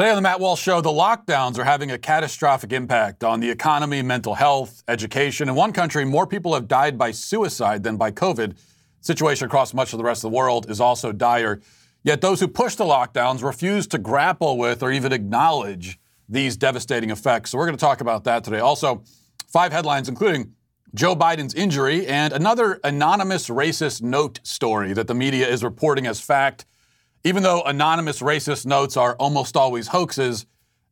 Today on the Matt Walsh Show, the lockdowns are having a catastrophic impact on the economy, mental health, education. In one country, more people have died by suicide than by COVID. The situation across much of the rest of the world is also dire. Yet those who push the lockdowns refuse to grapple with or even acknowledge these devastating effects. So we're going to talk about that today. Also, five headlines, including Joe Biden's injury and another anonymous racist note story that the media is reporting as fact. Even though anonymous racist notes are almost always hoaxes,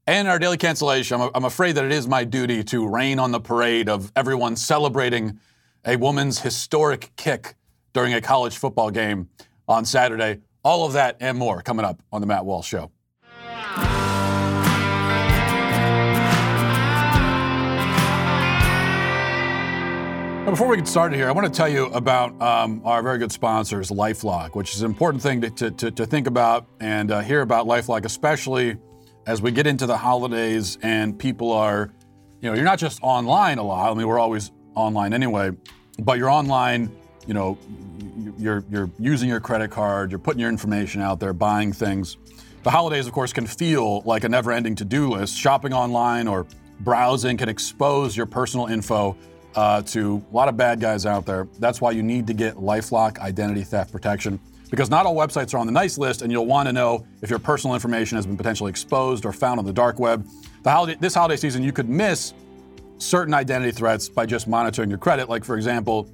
and our daily cancellation, I'm, I'm afraid that it is my duty to rain on the parade of everyone celebrating a woman's historic kick during a college football game on Saturday. All of that and more coming up on the Matt Walsh Show. Before we get started here, I want to tell you about um, our very good sponsors, LifeLock, which is an important thing to, to, to think about and uh, hear about LifeLock, especially as we get into the holidays and people are, you know, you're not just online a lot. I mean, we're always online anyway, but you're online, you know, you're, you're using your credit card, you're putting your information out there, buying things. The holidays, of course, can feel like a never ending to do list. Shopping online or browsing can expose your personal info uh, to a lot of bad guys out there. That's why you need to get Lifelock identity theft protection because not all websites are on the nice list, and you'll want to know if your personal information has been potentially exposed or found on the dark web. The holiday, this holiday season, you could miss certain identity threats by just monitoring your credit. Like, for example,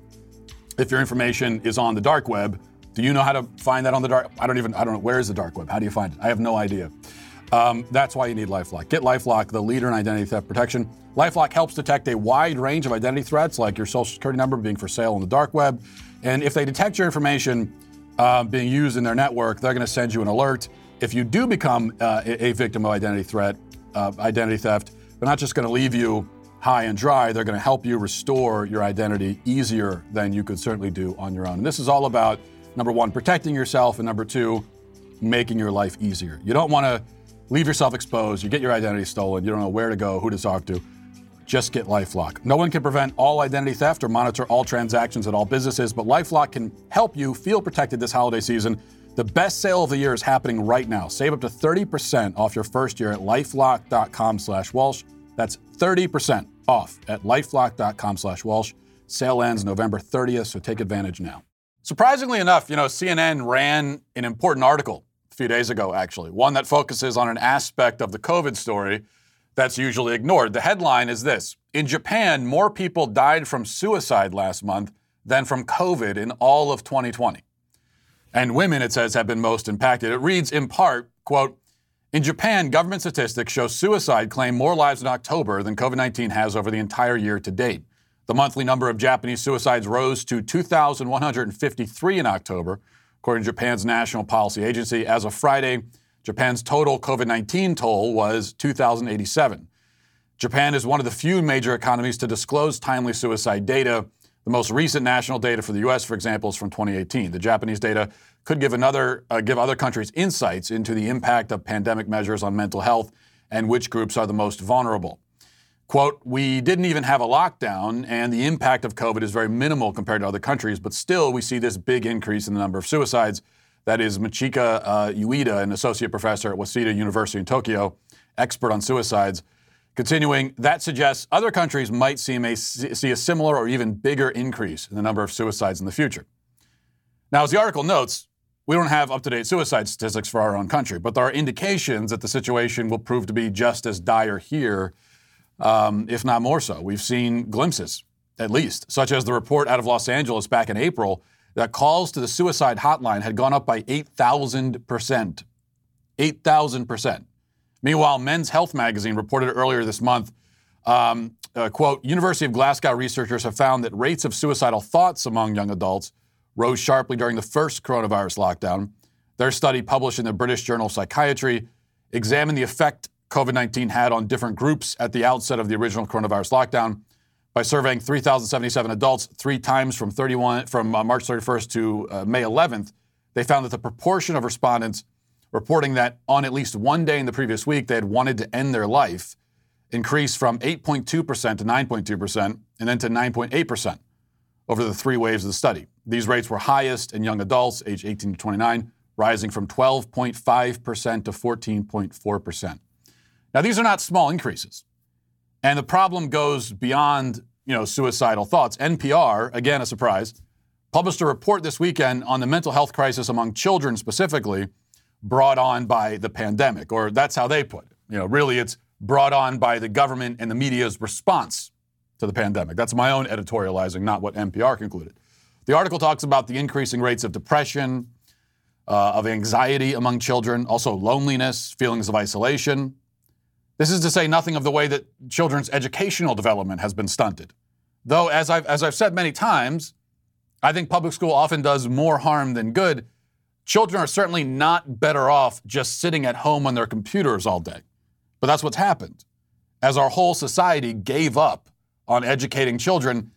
if your information is on the dark web, do you know how to find that on the dark? I don't even. I don't know where is the dark web. How do you find it? I have no idea. Um, that's why you need LifeLock. Get LifeLock, the leader in identity theft protection. LifeLock helps detect a wide range of identity threats, like your social security number being for sale on the dark web. And if they detect your information uh, being used in their network, they're going to send you an alert. If you do become uh, a, victim of identity threat, uh, identity theft, they're not just going to leave you high and dry. They're going to help you restore your identity easier than you could certainly do on your own. And this is all about number one, protecting yourself, and number two, making your life easier. You don't want to leave yourself exposed. You get your identity stolen. You don't know where to go, who to talk to. Just get Lifelock. No one can prevent all identity theft or monitor all transactions at all businesses, but Lifelock can help you feel protected this holiday season. The best sale of the year is happening right now. Save up to 30% off your first year at lifelock.com slash Walsh. That's 30% off at lifelock.com slash Walsh. Sale ends November 30th, so take advantage now. Surprisingly enough, you know, CNN ran an important article a few days ago, actually, one that focuses on an aspect of the COVID story that's usually ignored. The headline is this In Japan, more people died from suicide last month than from COVID in all of 2020. And women, it says, have been most impacted. It reads in part, quote, in Japan, government statistics show suicide claimed more lives in October than COVID 19 has over the entire year to date. The monthly number of Japanese suicides rose to 2,153 in October, According to Japan's National Police Agency, as of Friday, Japan's total COVID 19 toll was 2,087. Japan is one of the few major economies to disclose timely suicide data. The most recent national data for the U.S., for example, is from 2018. The Japanese data could give another uh, give other countries insights into the impact of pandemic measures on mental health and which groups are the most vulnerable. Quote, we didn't even have a lockdown, and the impact of COVID is very minimal compared to other countries, but still we see this big increase in the number of suicides. That is Michiko uh, Ueda, an associate professor at Waseda University in Tokyo, expert on suicides. Continuing, that suggests other countries might see a, see a similar or even bigger increase in the number of suicides in the future. Now, as the article notes, we don't have up to date suicide statistics for our own country, but there are indications that the situation will prove to be just as dire here um, if not more so. We've seen glimpses, at least, such as the report out of Los Angeles back in April that calls to the suicide hotline had gone up by 8,000%. 8,000%. Meanwhile, Men's Health magazine reported earlier this month um, uh, quote, University of Glasgow researchers have found that rates of suicidal thoughts among young adults rose sharply during the first coronavirus lockdown. Their study, published in the British Journal of Psychiatry, examined the effect COVID 19 had on different groups at the outset of the original coronavirus lockdown. By surveying 3,077 adults three times from, 31, from uh, March 31st to uh, May 11th, they found that the proportion of respondents reporting that on at least one day in the previous week they had wanted to end their life increased from 8.2% to 9.2% and then to 9.8% over the three waves of the study. These rates were highest in young adults aged 18 to 29 rising from 12.5% to 14.4%. Now, these are not small increases. And the problem goes beyond, you know, suicidal thoughts. NPR, again, a surprise, published a report this weekend on the mental health crisis among children specifically brought on by the pandemic, or that's how they put it. You know, really, it's brought on by the government and the media's response to the pandemic. That's my own editorializing, not what NPR concluded. The article talks about the increasing rates of depression, uh, of anxiety among children, also loneliness, feelings of isolation. This is to say nothing of the way that children's educational development has been stunted. Though, as I've, as I've said many times, I think public school often does more harm than good. Children are certainly not better off just sitting at home on their computers all day. But that's what's happened. As our whole society gave up on educating children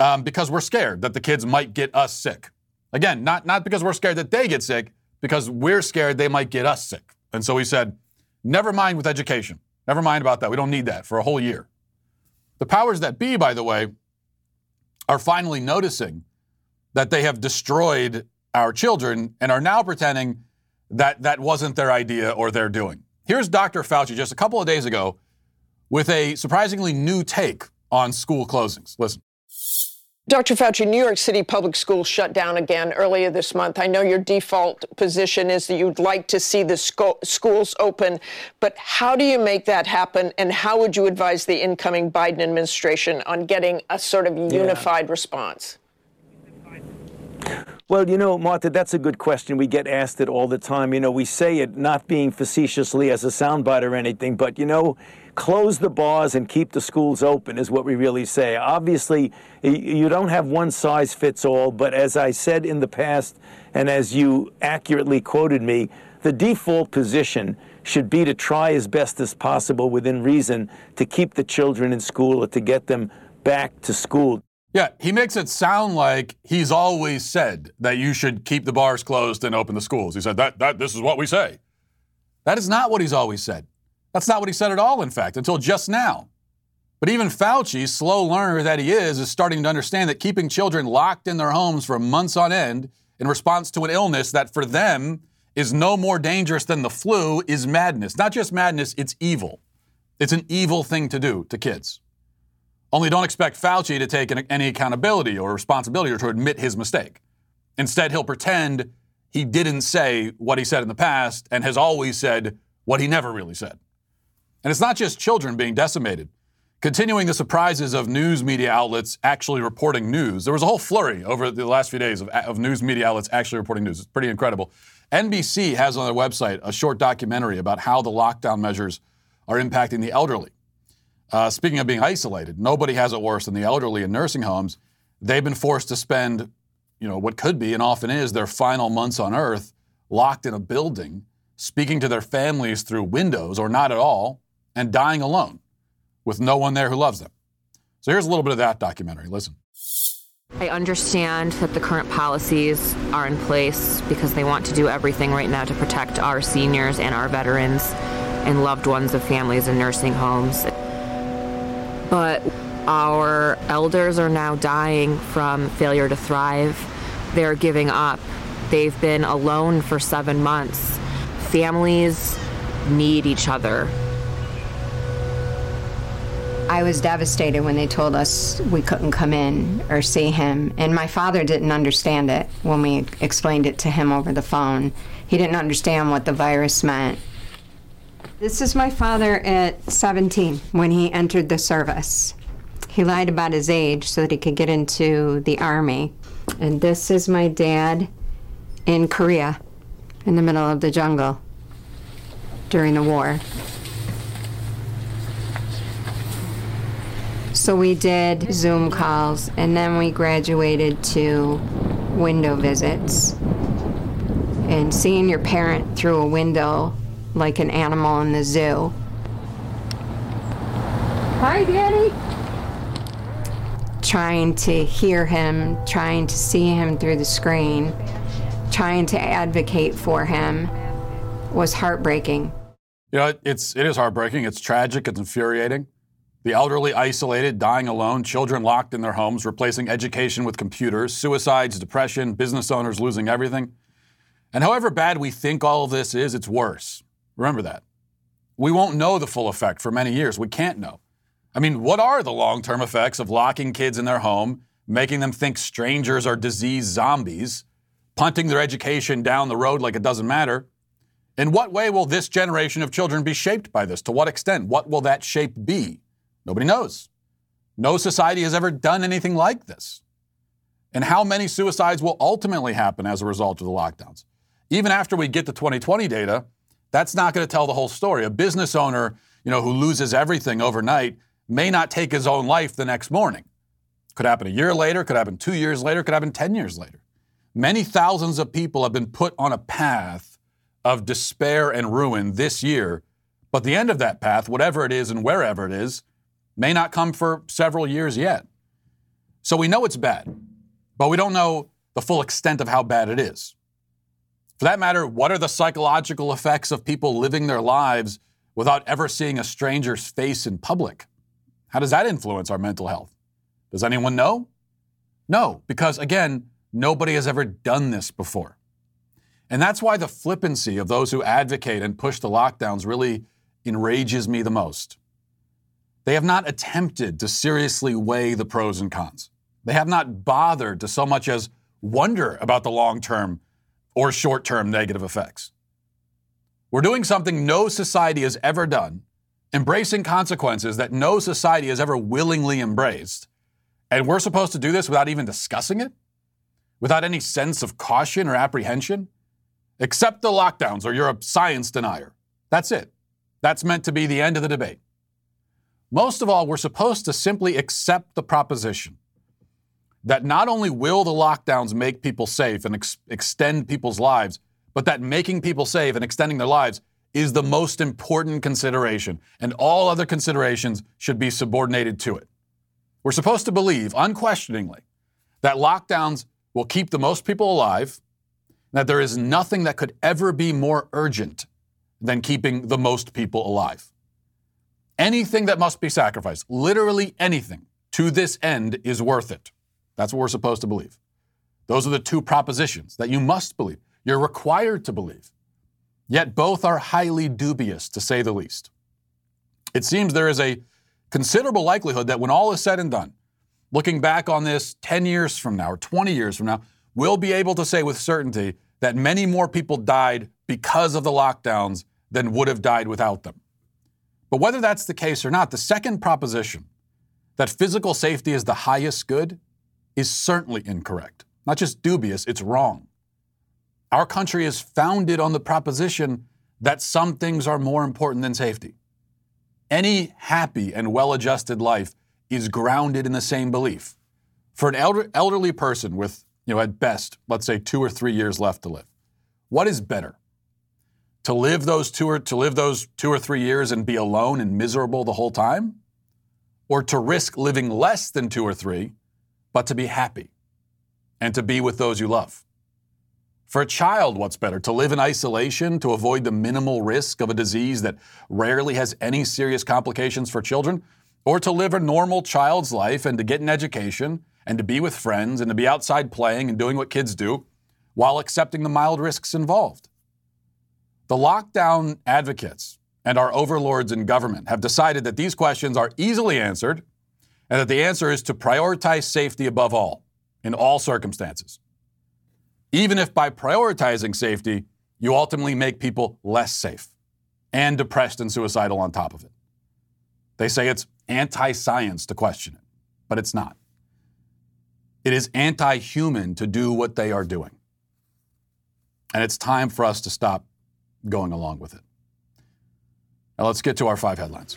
um, because we're scared that the kids might get us sick. Again, not, not because we're scared that they get sick, because we're scared they might get us sick. And so we said, never mind with education. Never mind about that. We don't need that for a whole year. The powers that be, by the way, are finally noticing that they have destroyed our children and are now pretending that that wasn't their idea or their doing. Here's Dr. Fauci just a couple of days ago with a surprisingly new take on school closings. Listen. Dr. Fauci, New York City public schools shut down again earlier this month. I know your default position is that you'd like to see the sco- schools open, but how do you make that happen? And how would you advise the incoming Biden administration on getting a sort of unified yeah. response? Well, you know, Martha, that's a good question. We get asked it all the time. You know, we say it not being facetiously as a soundbite or anything, but you know, close the bars and keep the schools open is what we really say. Obviously, you don't have one size fits all, but as I said in the past, and as you accurately quoted me, the default position should be to try as best as possible within reason to keep the children in school or to get them back to school. Yeah, he makes it sound like he's always said that you should keep the bars closed and open the schools. He said that, that this is what we say. That is not what he's always said. That's not what he said at all, in fact, until just now. But even Fauci, slow learner that he is, is starting to understand that keeping children locked in their homes for months on end in response to an illness that for them is no more dangerous than the flu is madness. Not just madness, it's evil. It's an evil thing to do to kids. Only don't expect Fauci to take any accountability or responsibility or to admit his mistake. Instead, he'll pretend he didn't say what he said in the past and has always said what he never really said. And it's not just children being decimated. Continuing the surprises of news media outlets actually reporting news, there was a whole flurry over the last few days of, of news media outlets actually reporting news. It's pretty incredible. NBC has on their website a short documentary about how the lockdown measures are impacting the elderly. Uh, speaking of being isolated, nobody has it worse than the elderly in nursing homes. They've been forced to spend, you know, what could be and often is their final months on earth locked in a building, speaking to their families through windows or not at all, and dying alone with no one there who loves them. So here's a little bit of that documentary. Listen. I understand that the current policies are in place because they want to do everything right now to protect our seniors and our veterans and loved ones of families in nursing homes. But our elders are now dying from failure to thrive. They're giving up. They've been alone for seven months. Families need each other. I was devastated when they told us we couldn't come in or see him. And my father didn't understand it when we explained it to him over the phone. He didn't understand what the virus meant. This is my father at 17 when he entered the service. He lied about his age so that he could get into the army. And this is my dad in Korea in the middle of the jungle during the war. So we did Zoom calls, and then we graduated to window visits. And seeing your parent through a window like an animal in the zoo. Hi, Daddy. Trying to hear him, trying to see him through the screen, trying to advocate for him was heartbreaking. You know, it's it is heartbreaking. It's tragic. It's infuriating. The elderly isolated, dying alone, children locked in their homes, replacing education with computers, suicides, depression, business owners losing everything. And however bad we think all of this is, it's worse. Remember that. We won't know the full effect for many years. We can't know. I mean, what are the long term effects of locking kids in their home, making them think strangers are disease zombies, punting their education down the road like it doesn't matter? In what way will this generation of children be shaped by this? To what extent? What will that shape be? Nobody knows. No society has ever done anything like this. And how many suicides will ultimately happen as a result of the lockdowns? Even after we get the 2020 data, that's not going to tell the whole story. A business owner, you know, who loses everything overnight may not take his own life the next morning. Could happen a year later, could happen 2 years later, could happen 10 years later. Many thousands of people have been put on a path of despair and ruin this year, but the end of that path, whatever it is and wherever it is, may not come for several years yet. So we know it's bad, but we don't know the full extent of how bad it is. For that matter, what are the psychological effects of people living their lives without ever seeing a stranger's face in public? How does that influence our mental health? Does anyone know? No, because again, nobody has ever done this before. And that's why the flippancy of those who advocate and push the lockdowns really enrages me the most. They have not attempted to seriously weigh the pros and cons. They have not bothered to so much as wonder about the long term or short term negative effects. We're doing something no society has ever done, embracing consequences that no society has ever willingly embraced. And we're supposed to do this without even discussing it? Without any sense of caution or apprehension? Accept the lockdowns or you're a science denier. That's it. That's meant to be the end of the debate. Most of all, we're supposed to simply accept the proposition that not only will the lockdowns make people safe and ex- extend people's lives, but that making people safe and extending their lives is the most important consideration, and all other considerations should be subordinated to it. We're supposed to believe, unquestioningly, that lockdowns will keep the most people alive, and that there is nothing that could ever be more urgent than keeping the most people alive anything that must be sacrificed, literally anything, to this end is worth it. That's what we're supposed to believe. Those are the two propositions that you must believe. You're required to believe. Yet both are highly dubious, to say the least. It seems there is a considerable likelihood that when all is said and done, looking back on this 10 years from now or 20 years from now, we'll be able to say with certainty that many more people died because of the lockdowns than would have died without them. But whether that's the case or not, the second proposition, that physical safety is the highest good, is certainly incorrect. Not just dubious, it's wrong. Our country is founded on the proposition that some things are more important than safety. Any happy and well adjusted life is grounded in the same belief. For an elder, elderly person with, you know, at best, let's say two or three years left to live, what is better? To live those two or to live those two or three years and be alone and miserable the whole time? Or to risk living less than two or three, but to be happy and to be with those you love? For a child, what's better? To live in isolation to avoid the minimal risk of a disease that rarely has any serious complications for children? Or to live a normal child's life and to get an education and to be with friends and to be outside playing and doing what kids do while accepting the mild risks involved? The lockdown advocates and our overlords in government have decided that these questions are easily answered and that the answer is to prioritize safety above all in all circumstances. Even if by prioritizing safety, you ultimately make people less safe and depressed and suicidal on top of it. They say it's anti science to question it, but it's not. It is anti human to do what they are doing. And it's time for us to stop going along with it. Now let's get to our five headlines.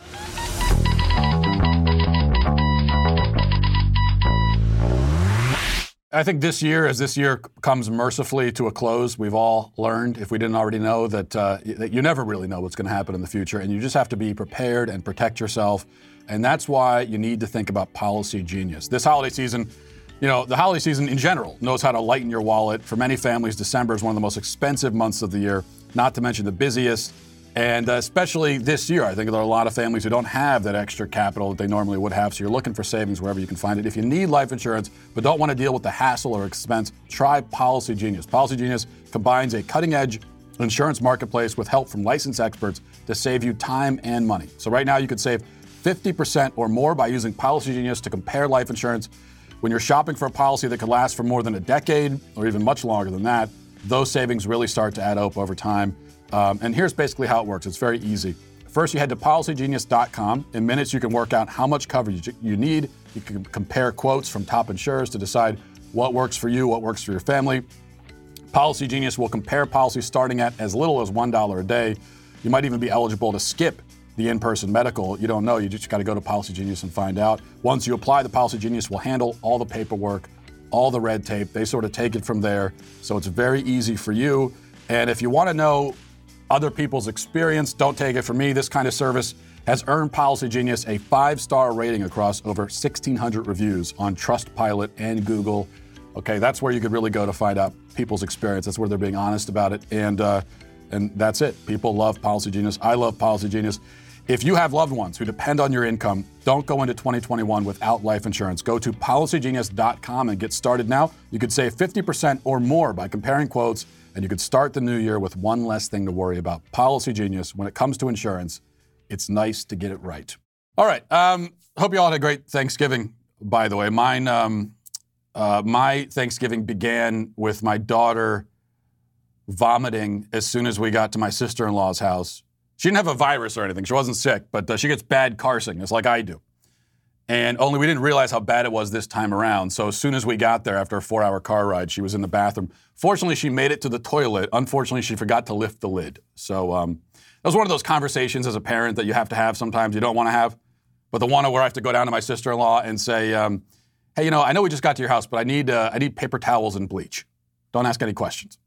I think this year, as this year comes mercifully to a close, we've all learned, if we didn't already know, that, uh, that you never really know what's going to happen in the future, and you just have to be prepared and protect yourself. And that's why you need to think about policy genius. This holiday season, you know, the holiday season in general knows how to lighten your wallet. For many families, December is one of the most expensive months of the year not to mention the busiest. And uh, especially this year, I think there are a lot of families who don't have that extra capital that they normally would have. So you're looking for savings wherever you can find it. If you need life insurance but don't want to deal with the hassle or expense, try Policy Genius. Policy Genius combines a cutting edge insurance marketplace with help from licensed experts to save you time and money. So right now, you could save 50% or more by using Policy Genius to compare life insurance. When you're shopping for a policy that could last for more than a decade or even much longer than that, those savings really start to add up over time. Um, and here's basically how it works it's very easy. First, you head to policygenius.com. In minutes, you can work out how much coverage you need. You can compare quotes from top insurers to decide what works for you, what works for your family. Policy Genius will compare policies starting at as little as $1 a day. You might even be eligible to skip the in person medical. You don't know. You just got to go to Policy Genius and find out. Once you apply, the Policy Genius will handle all the paperwork, all the red tape. They sort of take it from there. So it's very easy for you. And if you want to know other people's experience. Don't take it from me. This kind of service has earned Policy Genius a five star rating across over 1,600 reviews on Trustpilot and Google. Okay, that's where you could really go to find out people's experience. That's where they're being honest about it. And, uh, and that's it. People love Policy Genius. I love Policy Genius. If you have loved ones who depend on your income, don't go into 2021 without life insurance. Go to policygenius.com and get started now. You could save 50% or more by comparing quotes and you could start the new year with one less thing to worry about. Policy Genius, when it comes to insurance, it's nice to get it right. All right. Um, hope you all had a great Thanksgiving, by the way. Mine, um, uh, my Thanksgiving began with my daughter vomiting as soon as we got to my sister in law's house. She didn't have a virus or anything. She wasn't sick, but uh, she gets bad car sickness like I do. And only we didn't realize how bad it was this time around. So as soon as we got there after a four hour car ride, she was in the bathroom. Fortunately, she made it to the toilet. Unfortunately, she forgot to lift the lid. So um, that was one of those conversations as a parent that you have to have sometimes you don't want to have. But the one where I have to go down to my sister in law and say, um, hey, you know, I know we just got to your house, but I need, uh, I need paper towels and bleach. Don't ask any questions.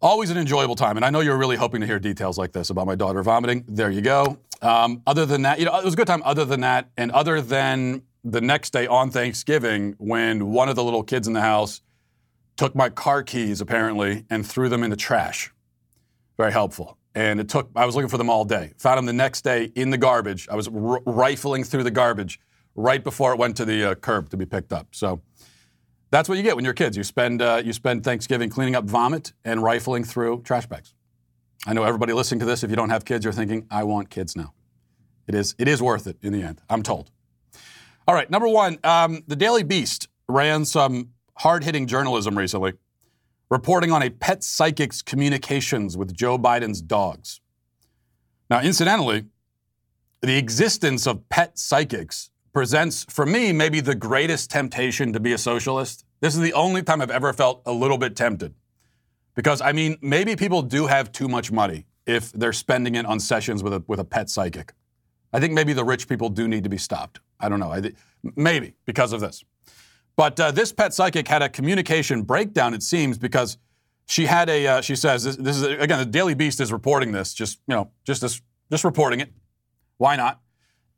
Always an enjoyable time. And I know you're really hoping to hear details like this about my daughter vomiting. There you go. Um, other than that, you know, it was a good time other than that. And other than the next day on Thanksgiving, when one of the little kids in the house took my car keys, apparently, and threw them in the trash. Very helpful. And it took, I was looking for them all day. Found them the next day in the garbage. I was r- rifling through the garbage right before it went to the uh, curb to be picked up. So, that's what you get when you're kids. You spend, uh, you spend Thanksgiving cleaning up vomit and rifling through trash bags. I know everybody listening to this, if you don't have kids, you're thinking, I want kids now. It is, it is worth it in the end, I'm told. All right, number one, um, the Daily Beast ran some hard hitting journalism recently, reporting on a pet psychic's communications with Joe Biden's dogs. Now, incidentally, the existence of pet psychics presents, for me, maybe the greatest temptation to be a socialist. This is the only time I've ever felt a little bit tempted. Because, I mean, maybe people do have too much money if they're spending it on sessions with a, with a pet psychic. I think maybe the rich people do need to be stopped. I don't know. I th- maybe because of this. But uh, this pet psychic had a communication breakdown, it seems, because she had a, uh, she says, this, this, is, again, the Daily Beast is reporting this, just, you know, just, this, just reporting it. Why not?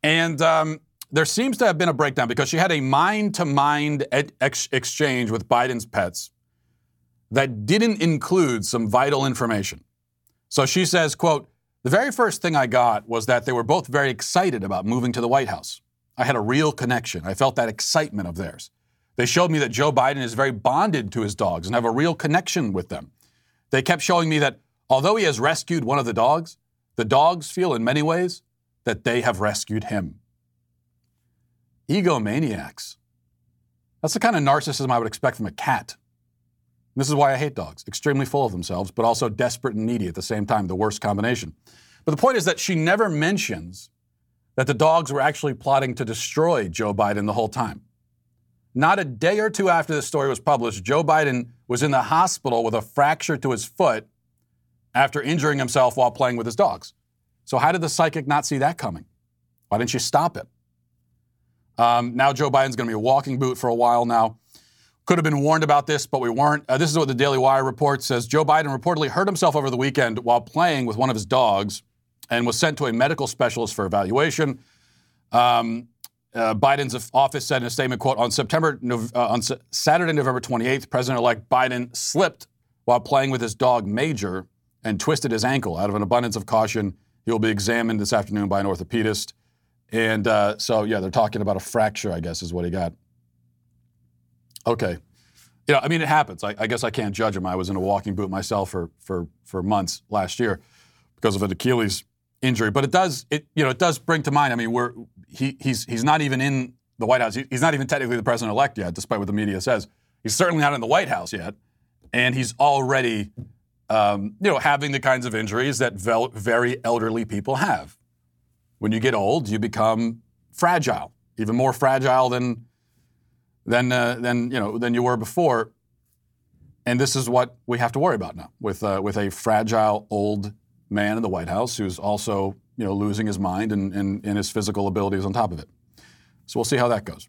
And um, there seems to have been a breakdown because she had a mind to mind exchange with Biden's pets that didn't include some vital information. So she says, quote, the very first thing I got was that they were both very excited about moving to the White House. I had a real connection. I felt that excitement of theirs. They showed me that Joe Biden is very bonded to his dogs and have a real connection with them. They kept showing me that although he has rescued one of the dogs, the dogs feel in many ways that they have rescued him egomaniacs. That's the kind of narcissism I would expect from a cat. This is why I hate dogs. Extremely full of themselves, but also desperate and needy at the same time, the worst combination. But the point is that she never mentions that the dogs were actually plotting to destroy Joe Biden the whole time. Not a day or two after this story was published, Joe Biden was in the hospital with a fracture to his foot after injuring himself while playing with his dogs. So, how did the psychic not see that coming? Why didn't she stop it? Um, now Joe Biden's going to be a walking boot for a while now. Could have been warned about this, but we weren't. Uh, this is what the Daily Wire report says. Joe Biden reportedly hurt himself over the weekend while playing with one of his dogs and was sent to a medical specialist for evaluation. Um, uh, Biden's office said in a statement, "quote On September uh, on Saturday, November 28th, President-elect Biden slipped while playing with his dog Major and twisted his ankle. Out of an abundance of caution, he will be examined this afternoon by an orthopedist. And uh, so, yeah, they're talking about a fracture, I guess, is what he got. Okay. You know, I mean, it happens. I, I guess I can't judge him. I was in a walking boot myself for, for, for months last year because of an Achilles injury. But it does, it, you know, it does bring to mind, I mean, we're, he, he's, he's not even in the White House. He, he's not even technically the president elect yet, despite what the media says. He's certainly not in the White House yet. And he's already, um, you know, having the kinds of injuries that very elderly people have. When you get old, you become fragile, even more fragile than, than, uh, than, you know, than you were before. And this is what we have to worry about now with, uh, with a fragile old man in the White House who's also, you know, losing his mind and, and, and his physical abilities on top of it. So we'll see how that goes.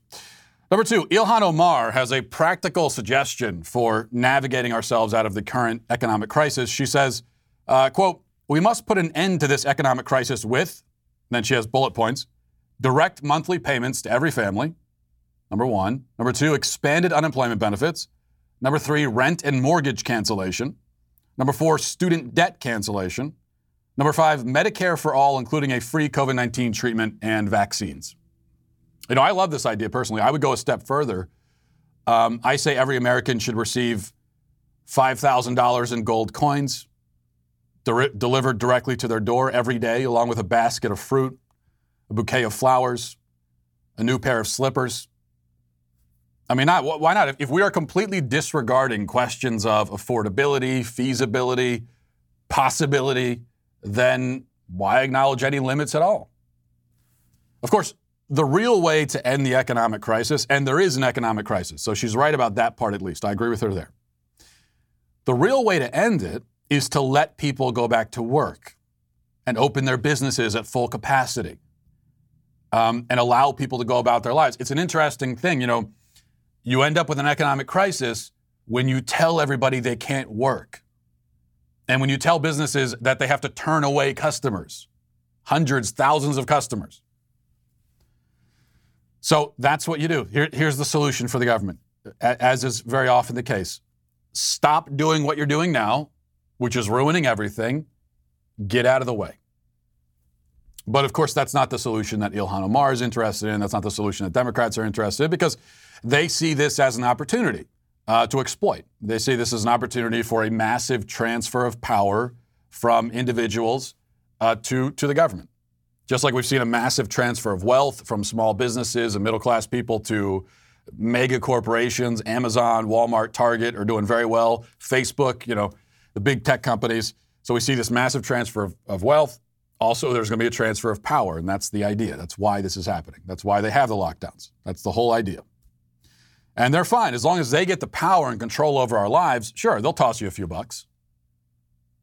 Number two, Ilhan Omar has a practical suggestion for navigating ourselves out of the current economic crisis. She says, uh, quote, we must put an end to this economic crisis with, then she has bullet points, direct monthly payments to every family, number one. Number two, expanded unemployment benefits. Number three, rent and mortgage cancellation. Number four, student debt cancellation. Number five, Medicare for all, including a free COVID 19 treatment and vaccines. You know, I love this idea personally. I would go a step further. Um, I say every American should receive $5,000 in gold coins de- delivered directly to their door every day, along with a basket of fruit, a bouquet of flowers, a new pair of slippers. I mean, not, why not? If we are completely disregarding questions of affordability, feasibility, possibility, then why acknowledge any limits at all? Of course, the real way to end the economic crisis, and there is an economic crisis, so she's right about that part at least. I agree with her there. The real way to end it is to let people go back to work and open their businesses at full capacity um, and allow people to go about their lives. It's an interesting thing. You know, you end up with an economic crisis when you tell everybody they can't work. And when you tell businesses that they have to turn away customers, hundreds, thousands of customers. So that's what you do. Here, here's the solution for the government, as is very often the case. Stop doing what you're doing now, which is ruining everything. Get out of the way. But of course, that's not the solution that Ilhan Omar is interested in. That's not the solution that Democrats are interested in because they see this as an opportunity uh, to exploit. They see this as an opportunity for a massive transfer of power from individuals uh, to, to the government. Just like we've seen a massive transfer of wealth from small businesses and middle class people to mega corporations, Amazon, Walmart, Target are doing very well. Facebook, you know, the big tech companies. So we see this massive transfer of, of wealth. Also, there's going to be a transfer of power, and that's the idea. That's why this is happening. That's why they have the lockdowns. That's the whole idea. And they're fine. As long as they get the power and control over our lives, sure, they'll toss you a few bucks.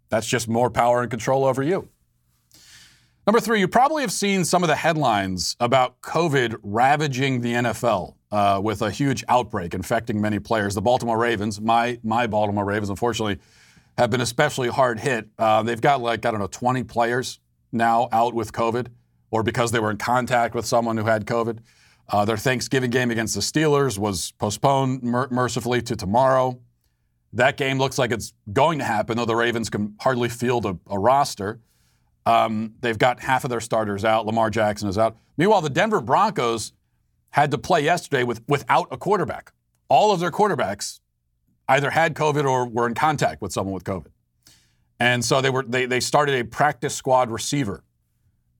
That's just more power and control over you. Number three, you probably have seen some of the headlines about COVID ravaging the NFL uh, with a huge outbreak infecting many players. The Baltimore Ravens, my my Baltimore Ravens, unfortunately, have been especially hard hit. Uh, they've got like I don't know 20 players now out with COVID, or because they were in contact with someone who had COVID. Uh, their Thanksgiving game against the Steelers was postponed mer- mercifully to tomorrow. That game looks like it's going to happen, though the Ravens can hardly field a, a roster. Um, they've got half of their starters out. Lamar Jackson is out. Meanwhile, the Denver Broncos had to play yesterday with, without a quarterback. All of their quarterbacks either had COVID or were in contact with someone with COVID. And so they were they, they started a practice squad receiver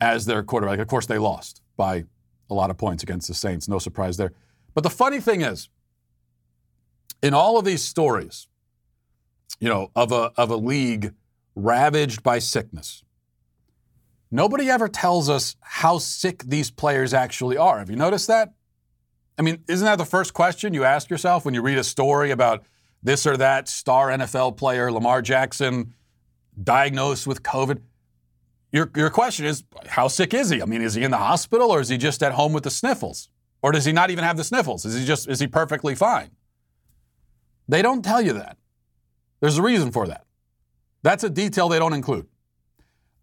as their quarterback. Of course, they lost by a lot of points against the Saints. No surprise there. But the funny thing is, in all of these stories, you know, of a of a league ravaged by sickness, Nobody ever tells us how sick these players actually are. Have you noticed that? I mean, isn't that the first question you ask yourself when you read a story about this or that star NFL player, Lamar Jackson, diagnosed with COVID? Your, your question is, how sick is he? I mean, is he in the hospital or is he just at home with the sniffles? Or does he not even have the sniffles? Is he just is he perfectly fine? They don't tell you that. There's a reason for that. That's a detail they don't include.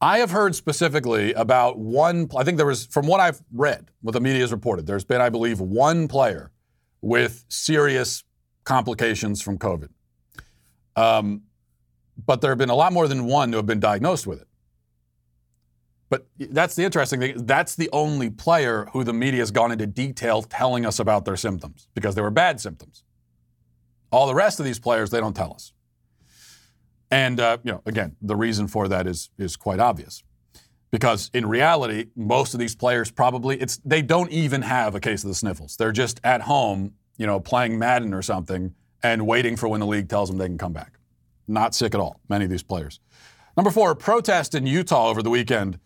I have heard specifically about one, I think there was, from what I've read, what the media has reported, there's been, I believe, one player with serious complications from COVID. Um, but there have been a lot more than one who have been diagnosed with it. But that's the interesting thing. That's the only player who the media has gone into detail telling us about their symptoms because they were bad symptoms. All the rest of these players, they don't tell us. And uh, you know, again, the reason for that is is quite obvious, because in reality, most of these players probably it's they don't even have a case of the sniffles. They're just at home, you know, playing Madden or something and waiting for when the league tells them they can come back. Not sick at all. Many of these players. Number four, protest in Utah over the weekend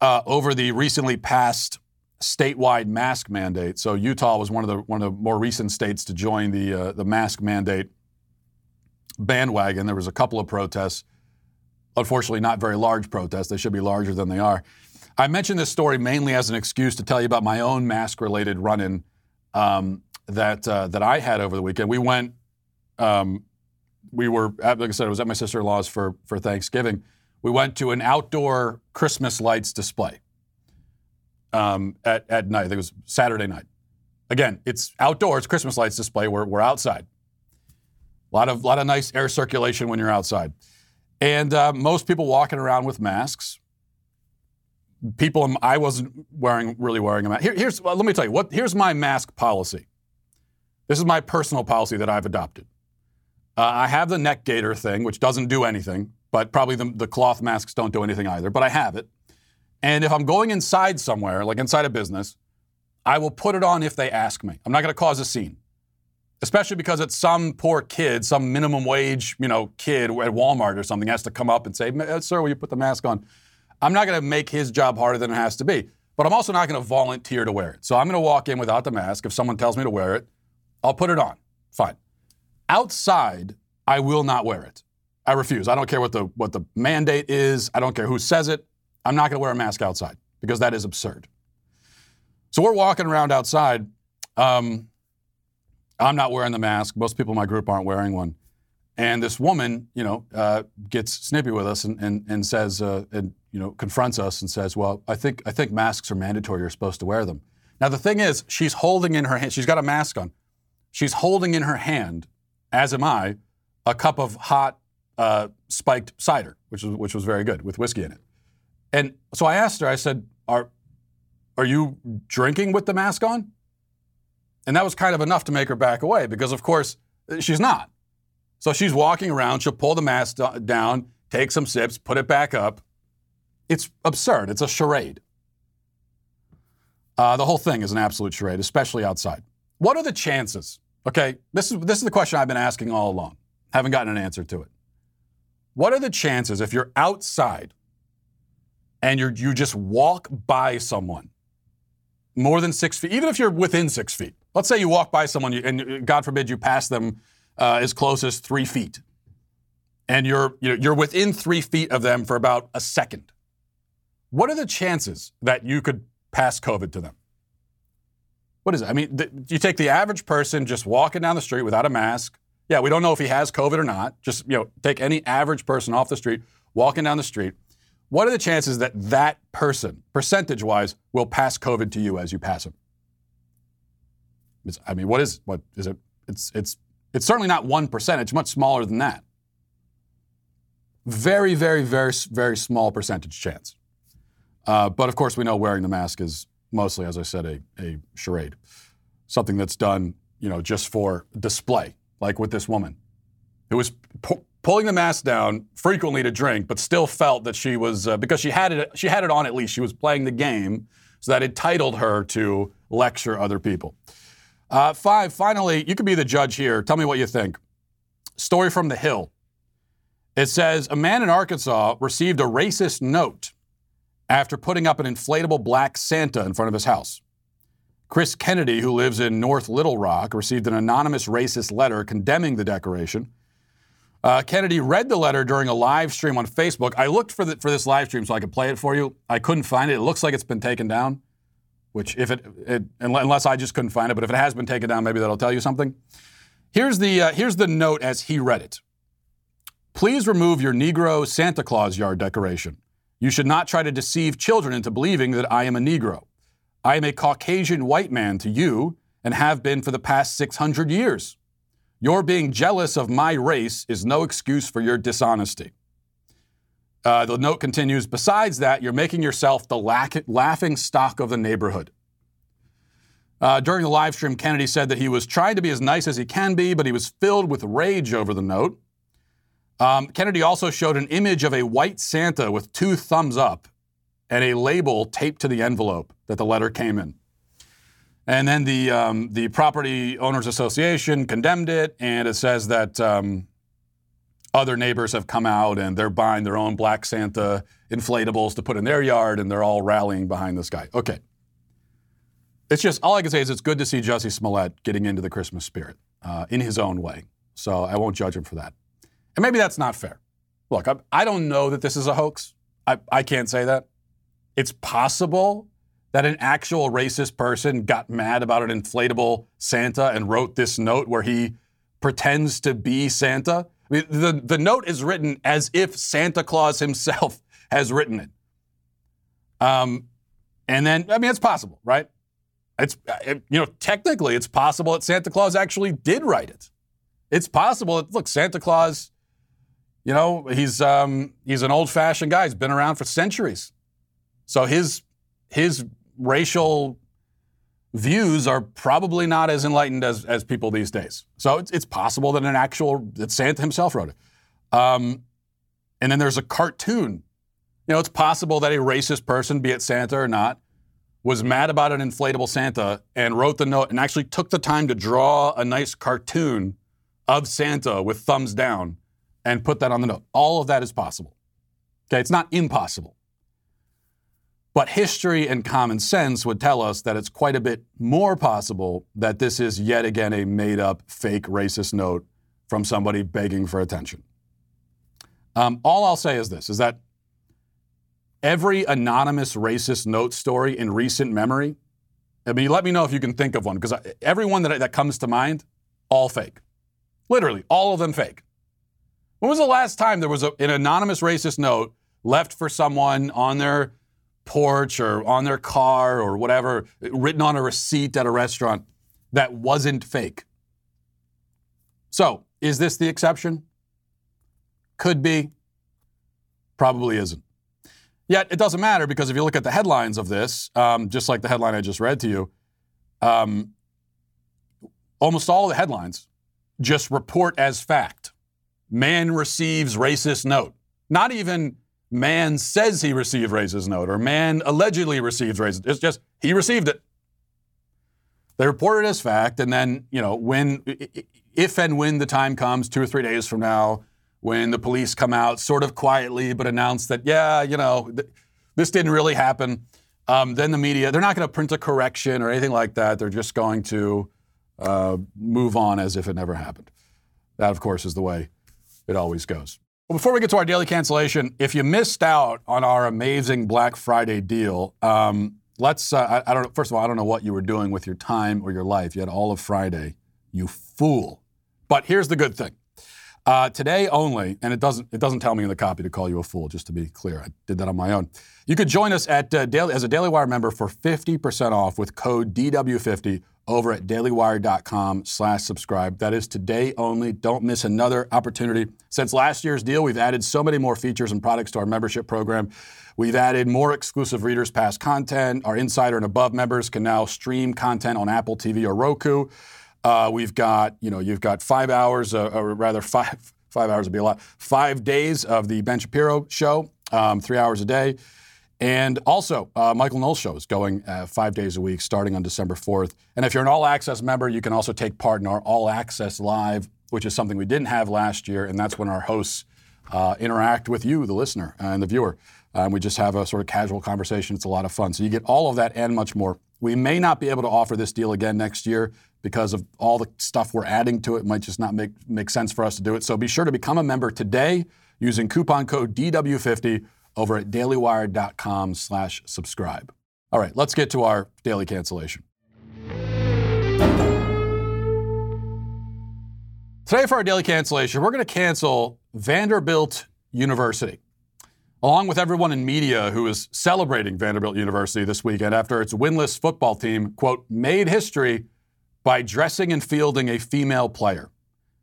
uh, over the recently passed statewide mask mandate. So Utah was one of the one of the more recent states to join the uh, the mask mandate bandwagon. There was a couple of protests. Unfortunately, not very large protests. They should be larger than they are. I mentioned this story mainly as an excuse to tell you about my own mask-related run-in um, that uh, that I had over the weekend. We went. Um, we were, like I said, I was at my sister-in-law's for for Thanksgiving. We went to an outdoor Christmas lights display um, at, at night. I think it was Saturday night. Again, it's outdoors, Christmas lights display. We're, we're outside. A lot of, lot of nice air circulation when you're outside. And uh, most people walking around with masks. People, I wasn't wearing, really wearing a mask. Here, here's, well, let me tell you, what, here's my mask policy. This is my personal policy that I've adopted. Uh, I have the neck gaiter thing, which doesn't do anything, but probably the, the cloth masks don't do anything either, but I have it. And if I'm going inside somewhere, like inside a business, I will put it on if they ask me. I'm not going to cause a scene, especially because it's some poor kid, some minimum wage, you know, kid at Walmart or something has to come up and say, "Sir, will you put the mask on?" I'm not going to make his job harder than it has to be, but I'm also not going to volunteer to wear it. So I'm going to walk in without the mask. If someone tells me to wear it, I'll put it on. Fine. Outside, I will not wear it. I refuse. I don't care what the what the mandate is. I don't care who says it. I'm not going to wear a mask outside because that is absurd. So we're walking around outside. Um, I'm not wearing the mask. Most people in my group aren't wearing one. And this woman, you know, uh, gets snippy with us and, and, and says, uh, and, you know, confronts us and says, well, I think, I think masks are mandatory. You're supposed to wear them. Now, the thing is, she's holding in her hand, she's got a mask on. She's holding in her hand, as am I, a cup of hot uh, spiked cider, which was, which was very good with whiskey in it. And so I asked her, I said, are, are you drinking with the mask on? And that was kind of enough to make her back away because, of course, she's not. So she's walking around, she'll pull the mask down, take some sips, put it back up. It's absurd. It's a charade. Uh, the whole thing is an absolute charade, especially outside. What are the chances? Okay, this is, this is the question I've been asking all along. Haven't gotten an answer to it. What are the chances if you're outside and you you just walk by someone more than six feet, even if you're within six feet. Let's say you walk by someone and uh, God forbid you pass them uh, as close as three feet, and you're you're within three feet of them for about a second. What are the chances that you could pass COVID to them? What is it? I mean, th- you take the average person just walking down the street without a mask. Yeah, we don't know if he has COVID or not. Just you know, take any average person off the street walking down the street what are the chances that that person, percentage wise, will pass COVID to you as you pass him? I mean, what is what is it? It's it's it's certainly not one percent. It's much smaller than that. Very, very, very, very small percentage chance. Uh, but of course, we know wearing the mask is mostly, as I said, a, a charade, something that's done, you know, just for display, like with this woman, who was pulling the mask down frequently to drink, but still felt that she was uh, because she had it she had it on at least. She was playing the game, so that entitled her to lecture other people. Uh, five. Finally, you can be the judge here. Tell me what you think. Story from the Hill. It says a man in Arkansas received a racist note after putting up an inflatable black Santa in front of his house. Chris Kennedy, who lives in North Little Rock, received an anonymous racist letter condemning the decoration. Uh, Kennedy read the letter during a live stream on Facebook. I looked for, the, for this live stream so I could play it for you. I couldn't find it. It looks like it's been taken down, which if it, it unless I just couldn't find it, but if it has been taken down, maybe that'll tell you something. Here's the uh, here's the note as he read it. Please remove your Negro Santa Claus yard decoration. You should not try to deceive children into believing that I am a Negro. I am a Caucasian white man to you and have been for the past 600 years. Your being jealous of my race is no excuse for your dishonesty. Uh, the note continues Besides that, you're making yourself the lack- laughing stock of the neighborhood. Uh, during the live stream, Kennedy said that he was trying to be as nice as he can be, but he was filled with rage over the note. Um, Kennedy also showed an image of a white Santa with two thumbs up and a label taped to the envelope that the letter came in. And then the, um, the Property Owners Association condemned it, and it says that um, other neighbors have come out and they're buying their own Black Santa inflatables to put in their yard, and they're all rallying behind this guy. Okay. It's just, all I can say is it's good to see Jussie Smollett getting into the Christmas spirit uh, in his own way. So I won't judge him for that. And maybe that's not fair. Look, I, I don't know that this is a hoax. I, I can't say that. It's possible that an actual racist person got mad about an inflatable Santa and wrote this note where he pretends to be Santa. I mean, the, the note is written as if Santa Claus himself has written it. Um, and then, I mean, it's possible, right? It's, it, you know, technically, it's possible that Santa Claus actually did write it. It's possible that, look, Santa Claus, you know, he's, um, he's an old fashioned guy. He's been around for centuries. So his, his racial views are probably not as enlightened as, as people these days. So it's, it's possible that an actual, that Santa himself wrote it. Um, and then there's a cartoon. You know, it's possible that a racist person, be it Santa or not, was mad about an inflatable Santa and wrote the note and actually took the time to draw a nice cartoon of Santa with thumbs down and put that on the note. All of that is possible. Okay, it's not impossible. But history and common sense would tell us that it's quite a bit more possible that this is yet again a made up fake racist note from somebody begging for attention. Um, all I'll say is this is that every anonymous racist note story in recent memory, I mean, let me know if you can think of one, because every one that, that comes to mind, all fake. Literally, all of them fake. When was the last time there was a, an anonymous racist note left for someone on their porch or on their car or whatever, written on a receipt at a restaurant that wasn't fake. So, is this the exception? Could be, probably isn't. Yet it doesn't matter because if you look at the headlines of this, um, just like the headline I just read to you, um, almost all the headlines just report as fact. Man receives racist note. Not even man says he received racist note or man allegedly received racist. It's just he received it. They report it as fact, and then you know when, if and when the time comes, two or three days from now, when the police come out, sort of quietly, but announce that yeah, you know, th- this didn't really happen. Um, then the media, they're not going to print a correction or anything like that. They're just going to uh, move on as if it never happened. That, of course, is the way it always goes. Well, before we get to our daily cancellation, if you missed out on our amazing Black Friday deal, um, let's. Uh, I, I, don't. First of all, I don't know what you were doing with your time or your life. You had all of Friday. You fool. But here's the good thing. Uh, today only, and it doesn't it doesn't tell me in the copy to call you a fool. Just to be clear, I did that on my own. You could join us at uh, daily, as a Daily Wire member for 50% off with code DW50 over at dailywire.com slash subscribe. That is today only. Don't miss another opportunity. Since last year's deal, we've added so many more features and products to our membership program. We've added more exclusive Readers Pass content. Our Insider and Above members can now stream content on Apple TV or Roku. Uh, we've got, you know, you've got five hours, uh, or rather five, five hours would be a lot, five days of the Ben Shapiro show, um, three hours a day. And also, uh, Michael Knowles show is going uh, five days a week starting on December 4th. And if you're an All Access member, you can also take part in our All Access Live, which is something we didn't have last year. And that's when our hosts uh, interact with you, the listener and the viewer. And we just have a sort of casual conversation. It's a lot of fun. So you get all of that and much more. We may not be able to offer this deal again next year because of all the stuff we're adding to it. it might just not make, make sense for us to do it. So be sure to become a member today using coupon code DW50 over at dailywire.com slash subscribe. All right, let's get to our daily cancellation. Today, for our daily cancellation, we're going to cancel Vanderbilt University, along with everyone in media who is celebrating Vanderbilt University this weekend after its winless football team, quote, made history by dressing and fielding a female player.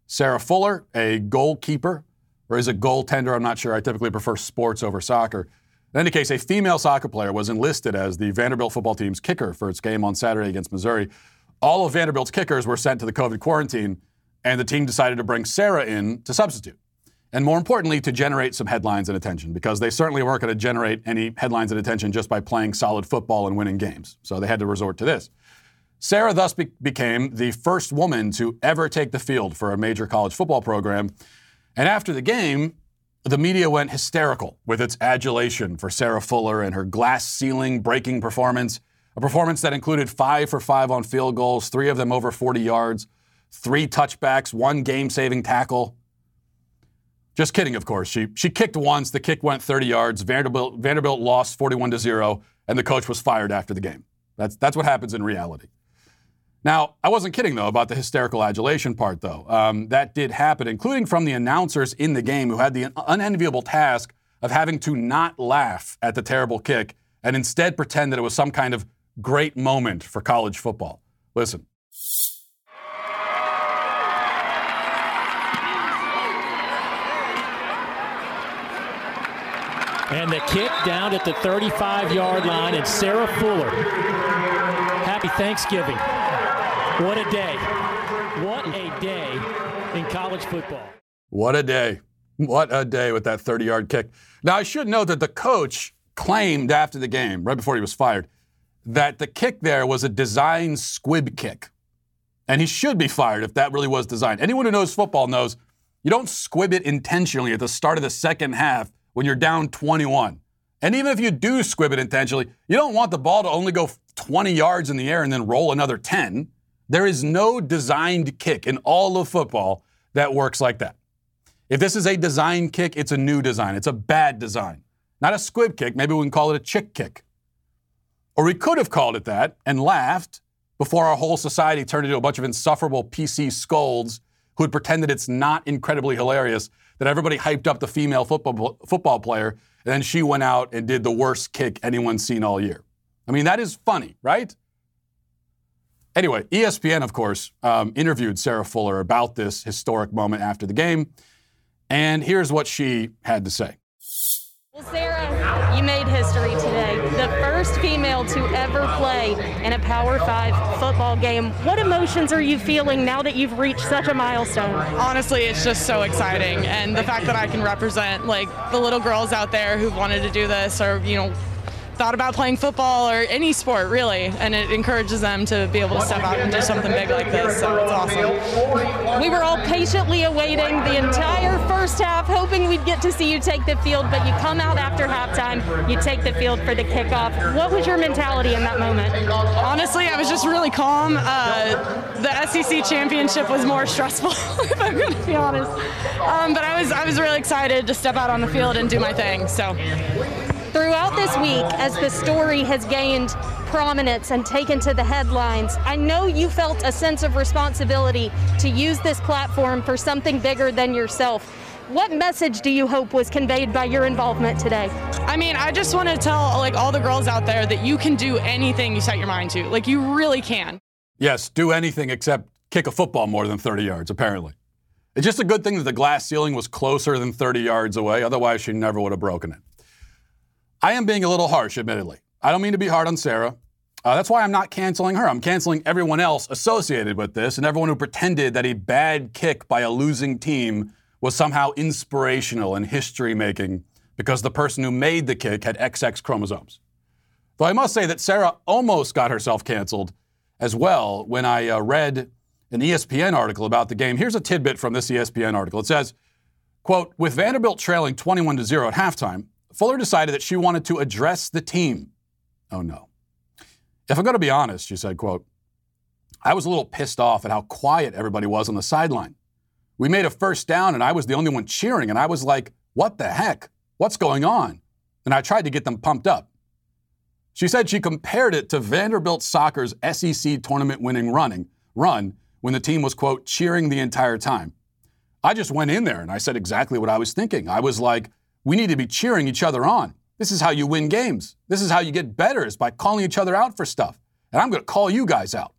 Sarah Fuller, a goalkeeper, or is it goaltender? I'm not sure. I typically prefer sports over soccer. In any case, a female soccer player was enlisted as the Vanderbilt football team's kicker for its game on Saturday against Missouri. All of Vanderbilt's kickers were sent to the COVID quarantine, and the team decided to bring Sarah in to substitute. And more importantly, to generate some headlines and attention, because they certainly weren't going to generate any headlines and attention just by playing solid football and winning games. So they had to resort to this. Sarah thus be- became the first woman to ever take the field for a major college football program. And after the game, the media went hysterical with its adulation for Sarah Fuller and her glass ceiling breaking performance, a performance that included five for five on field goals, three of them over 40 yards, three touchbacks, one game saving tackle. Just kidding, of course. She, she kicked once, the kick went 30 yards. Vanderbilt, Vanderbilt lost 41 to 0, and the coach was fired after the game. That's, that's what happens in reality. Now, I wasn't kidding, though, about the hysterical adulation part, though. Um, that did happen, including from the announcers in the game who had the unenviable task of having to not laugh at the terrible kick and instead pretend that it was some kind of great moment for college football. Listen. And the kick down at the 35 yard line, and Sarah Fuller. Happy Thanksgiving. What a day. What a day in college football. What a day. What a day with that 30 yard kick. Now, I should note that the coach claimed after the game, right before he was fired, that the kick there was a design squib kick. And he should be fired if that really was designed. Anyone who knows football knows you don't squib it intentionally at the start of the second half when you're down 21. And even if you do squib it intentionally, you don't want the ball to only go 20 yards in the air and then roll another 10. There is no designed kick in all of football that works like that. If this is a design kick, it's a new design. It's a bad design. Not a squib kick. Maybe we can call it a chick kick. Or we could have called it that and laughed before our whole society turned into a bunch of insufferable PC scolds who had pretended it's not incredibly hilarious that everybody hyped up the female football, football player and then she went out and did the worst kick anyone's seen all year. I mean, that is funny, right? Anyway, ESPN, of course, um, interviewed Sarah Fuller about this historic moment after the game. And here's what she had to say. Well, Sarah, you made history today. The first female to ever play in a Power Five football game. What emotions are you feeling now that you've reached such a milestone? Honestly, it's just so exciting. And the fact that I can represent like the little girls out there who've wanted to do this or, you know, thought about playing football or any sport really, and it encourages them to be able to step out and do something big like this. So it's awesome. We were all patiently awaiting the entire first half, hoping we'd get to see you take the field, but you come out after halftime, you take the field for the kickoff. What was your mentality in that moment? Honestly, I was just really calm. Uh, the SEC championship was more stressful, if I'm going to be honest. Um, but I was I was really excited to step out on the field and do my thing. So. Throughout this week, as the story has gained prominence and taken to the headlines, I know you felt a sense of responsibility to use this platform for something bigger than yourself. What message do you hope was conveyed by your involvement today? I mean, I just want to tell like all the girls out there that you can do anything you set your mind to. Like you really can. Yes, do anything except kick a football more than 30 yards, apparently. It's just a good thing that the glass ceiling was closer than 30 yards away, otherwise she never would have broken it. I am being a little harsh, admittedly. I don't mean to be hard on Sarah. Uh, that's why I'm not canceling her. I'm canceling everyone else associated with this and everyone who pretended that a bad kick by a losing team was somehow inspirational and history making because the person who made the kick had XX chromosomes. Though I must say that Sarah almost got herself canceled as well when I uh, read an ESPN article about the game. Here's a tidbit from this ESPN article. It says, quote, with Vanderbilt trailing 21 to 0 at halftime, Fuller decided that she wanted to address the team. Oh no. If I'm going to be honest, she said, quote, I was a little pissed off at how quiet everybody was on the sideline. We made a first down and I was the only one cheering and I was like, what the heck? What's going on? And I tried to get them pumped up. She said she compared it to Vanderbilt soccer's SEC tournament winning running run when the team was quote cheering the entire time. I just went in there and I said exactly what I was thinking. I was like, we need to be cheering each other on. This is how you win games. This is how you get better is by calling each other out for stuff. And I'm going to call you guys out.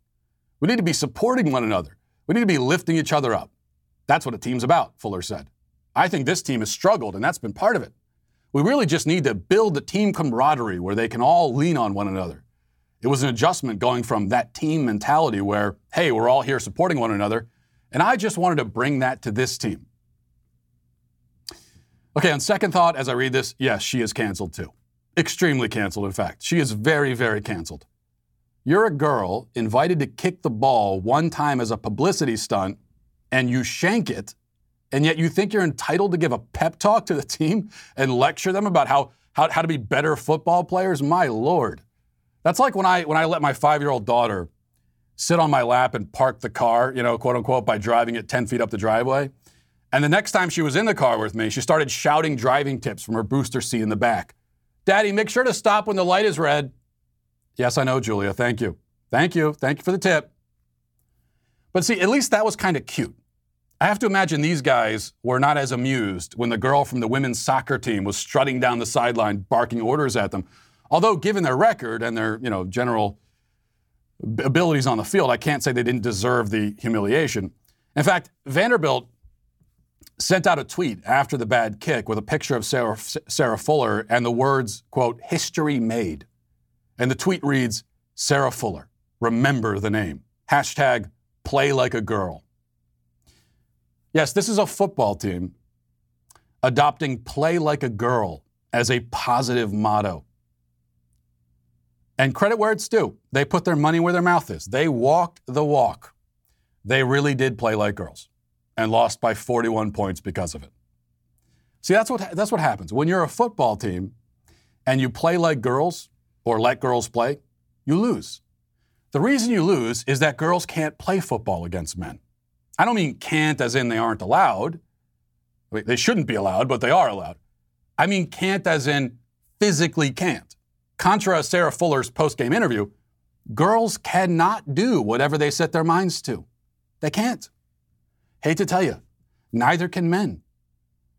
We need to be supporting one another. We need to be lifting each other up. That's what a team's about, Fuller said. I think this team has struggled, and that's been part of it. We really just need to build the team camaraderie where they can all lean on one another. It was an adjustment going from that team mentality where, hey, we're all here supporting one another, and I just wanted to bring that to this team. Okay, on second thought, as I read this, yes, she is canceled too. Extremely canceled, in fact. She is very, very canceled. You're a girl invited to kick the ball one time as a publicity stunt, and you shank it, and yet you think you're entitled to give a pep talk to the team and lecture them about how, how, how to be better football players? My Lord. That's like when I, when I let my five year old daughter sit on my lap and park the car, you know, quote unquote, by driving it 10 feet up the driveway. And the next time she was in the car with me, she started shouting driving tips from her booster seat in the back. Daddy, make sure to stop when the light is red. Yes, I know, Julia. Thank you. Thank you. Thank you for the tip. But see, at least that was kind of cute. I have to imagine these guys were not as amused when the girl from the women's soccer team was strutting down the sideline barking orders at them. Although, given their record and their you know, general abilities on the field, I can't say they didn't deserve the humiliation. In fact, Vanderbilt sent out a tweet after the bad kick with a picture of Sarah, Sarah Fuller and the words, quote, history made. And the tweet reads, Sarah Fuller, remember the name. Hashtag play like a girl. Yes, this is a football team adopting play like a girl as a positive motto. And credit where it's due. They put their money where their mouth is. They walked the walk. They really did play like girls and lost by 41 points because of it. See, that's what, that's what happens. When you're a football team and you play like girls or let girls play, you lose. The reason you lose is that girls can't play football against men. I don't mean can't as in they aren't allowed. They shouldn't be allowed, but they are allowed. I mean can't as in physically can't. Contra Sarah Fuller's post-game interview, girls cannot do whatever they set their minds to. They can't. Hate to tell you, neither can men.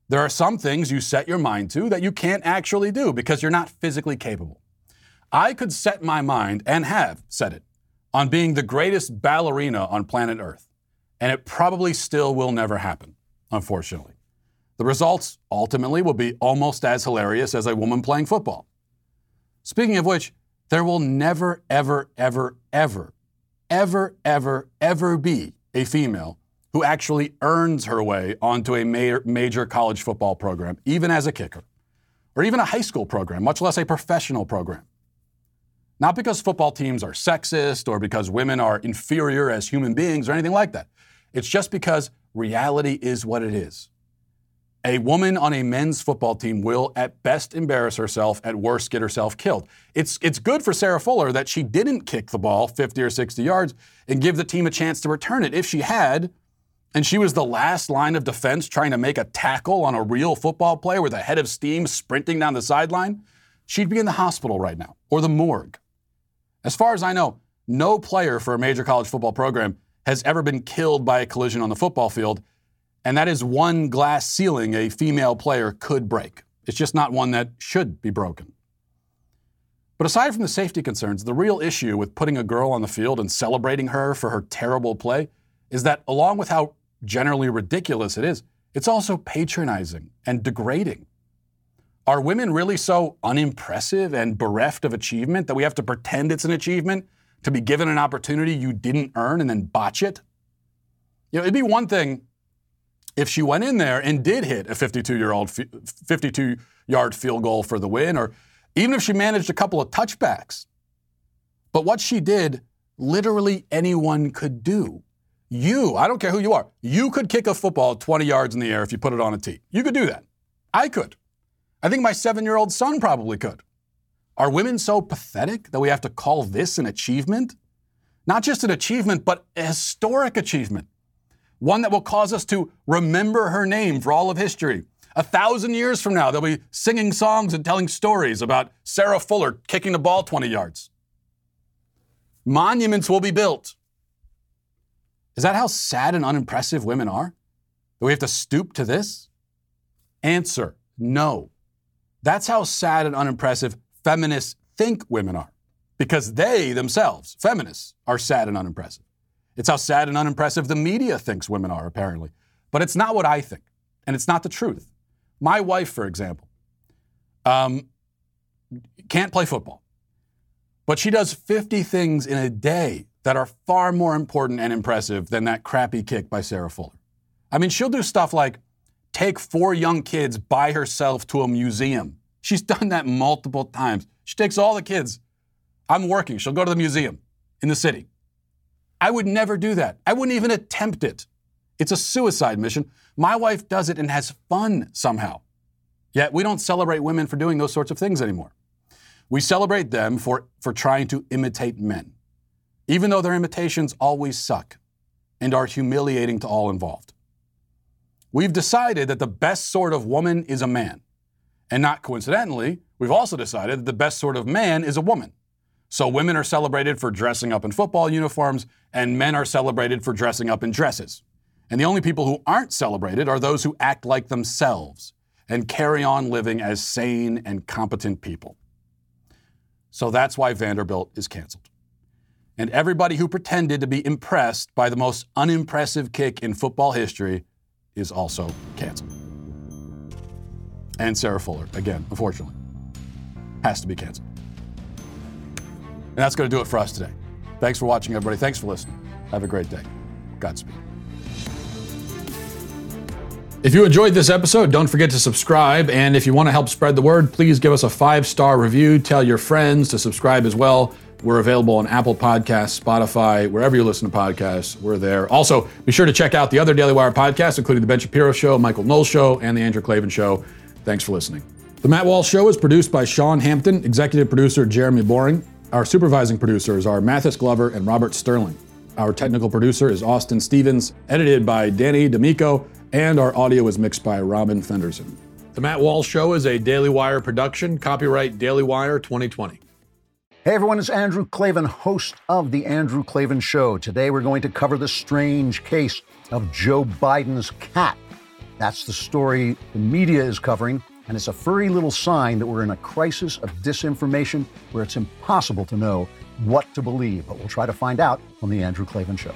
There are some things you set your mind to that you can't actually do because you're not physically capable. I could set my mind, and have set it, on being the greatest ballerina on planet Earth, and it probably still will never happen, unfortunately. The results ultimately will be almost as hilarious as a woman playing football. Speaking of which, there will never, ever, ever, ever, ever, ever, ever be a female who actually earns her way onto a major college football program, even as a kicker, or even a high school program, much less a professional program. Not because football teams are sexist or because women are inferior as human beings or anything like that. It's just because reality is what it is. A woman on a men's football team will at best embarrass herself, at worst get herself killed. It's, it's good for Sarah Fuller that she didn't kick the ball 50 or 60 yards and give the team a chance to return it. If she had, and she was the last line of defense trying to make a tackle on a real football player with a head of steam sprinting down the sideline, she'd be in the hospital right now or the morgue. As far as I know, no player for a major college football program has ever been killed by a collision on the football field, and that is one glass ceiling a female player could break. It's just not one that should be broken. But aside from the safety concerns, the real issue with putting a girl on the field and celebrating her for her terrible play is that, along with how generally ridiculous it is, it's also patronizing and degrading. Are women really so unimpressive and bereft of achievement that we have to pretend it's an achievement to be given an opportunity you didn't earn and then botch it? You know, it'd be one thing if she went in there and did hit a 52 year old 52 yard field goal for the win or even if she managed a couple of touchbacks. But what she did, literally anyone could do. You, I don't care who you are, you could kick a football 20 yards in the air if you put it on a tee. You could do that. I could. I think my seven year old son probably could. Are women so pathetic that we have to call this an achievement? Not just an achievement, but a historic achievement. One that will cause us to remember her name for all of history. A thousand years from now, they'll be singing songs and telling stories about Sarah Fuller kicking the ball 20 yards. Monuments will be built is that how sad and unimpressive women are? That we have to stoop to this? Answer no. That's how sad and unimpressive feminists think women are. Because they themselves, feminists, are sad and unimpressive. It's how sad and unimpressive the media thinks women are, apparently. But it's not what I think, and it's not the truth. My wife, for example, um, can't play football, but she does 50 things in a day that are far more important and impressive than that crappy kick by Sarah Fuller. I mean, she'll do stuff like take four young kids by herself to a museum. She's done that multiple times. She takes all the kids. I'm working. She'll go to the museum in the city. I would never do that. I wouldn't even attempt it. It's a suicide mission. My wife does it and has fun somehow. Yet we don't celebrate women for doing those sorts of things anymore. We celebrate them for, for trying to imitate men, even though their imitations always suck and are humiliating to all involved. We've decided that the best sort of woman is a man. And not coincidentally, we've also decided that the best sort of man is a woman. So women are celebrated for dressing up in football uniforms, and men are celebrated for dressing up in dresses. And the only people who aren't celebrated are those who act like themselves and carry on living as sane and competent people. So that's why Vanderbilt is canceled. And everybody who pretended to be impressed by the most unimpressive kick in football history is also canceled. And Sarah Fuller, again, unfortunately, has to be canceled. And that's going to do it for us today. Thanks for watching, everybody. Thanks for listening. Have a great day. Godspeed. If you enjoyed this episode, don't forget to subscribe. And if you want to help spread the word, please give us a five star review. Tell your friends to subscribe as well. We're available on Apple Podcasts, Spotify, wherever you listen to podcasts, we're there. Also, be sure to check out the other Daily Wire podcasts, including The Ben Shapiro Show, Michael Knowles Show, and The Andrew Klavan Show. Thanks for listening. The Matt Walsh Show is produced by Sean Hampton, executive producer Jeremy Boring. Our supervising producers are Mathis Glover and Robert Sterling. Our technical producer is Austin Stevens, edited by Danny D'Amico, and our audio is mixed by Robin Fenderson. The Matt Walsh Show is a Daily Wire production, copyright Daily Wire 2020. Hey everyone, it's Andrew Klavan, host of The Andrew Klavan Show. Today we're going to cover the strange case of Joe Biden's cat. That's the story the media is covering, and it's a furry little sign that we're in a crisis of disinformation where it's impossible to know what to believe. But we'll try to find out on The Andrew Klavan Show.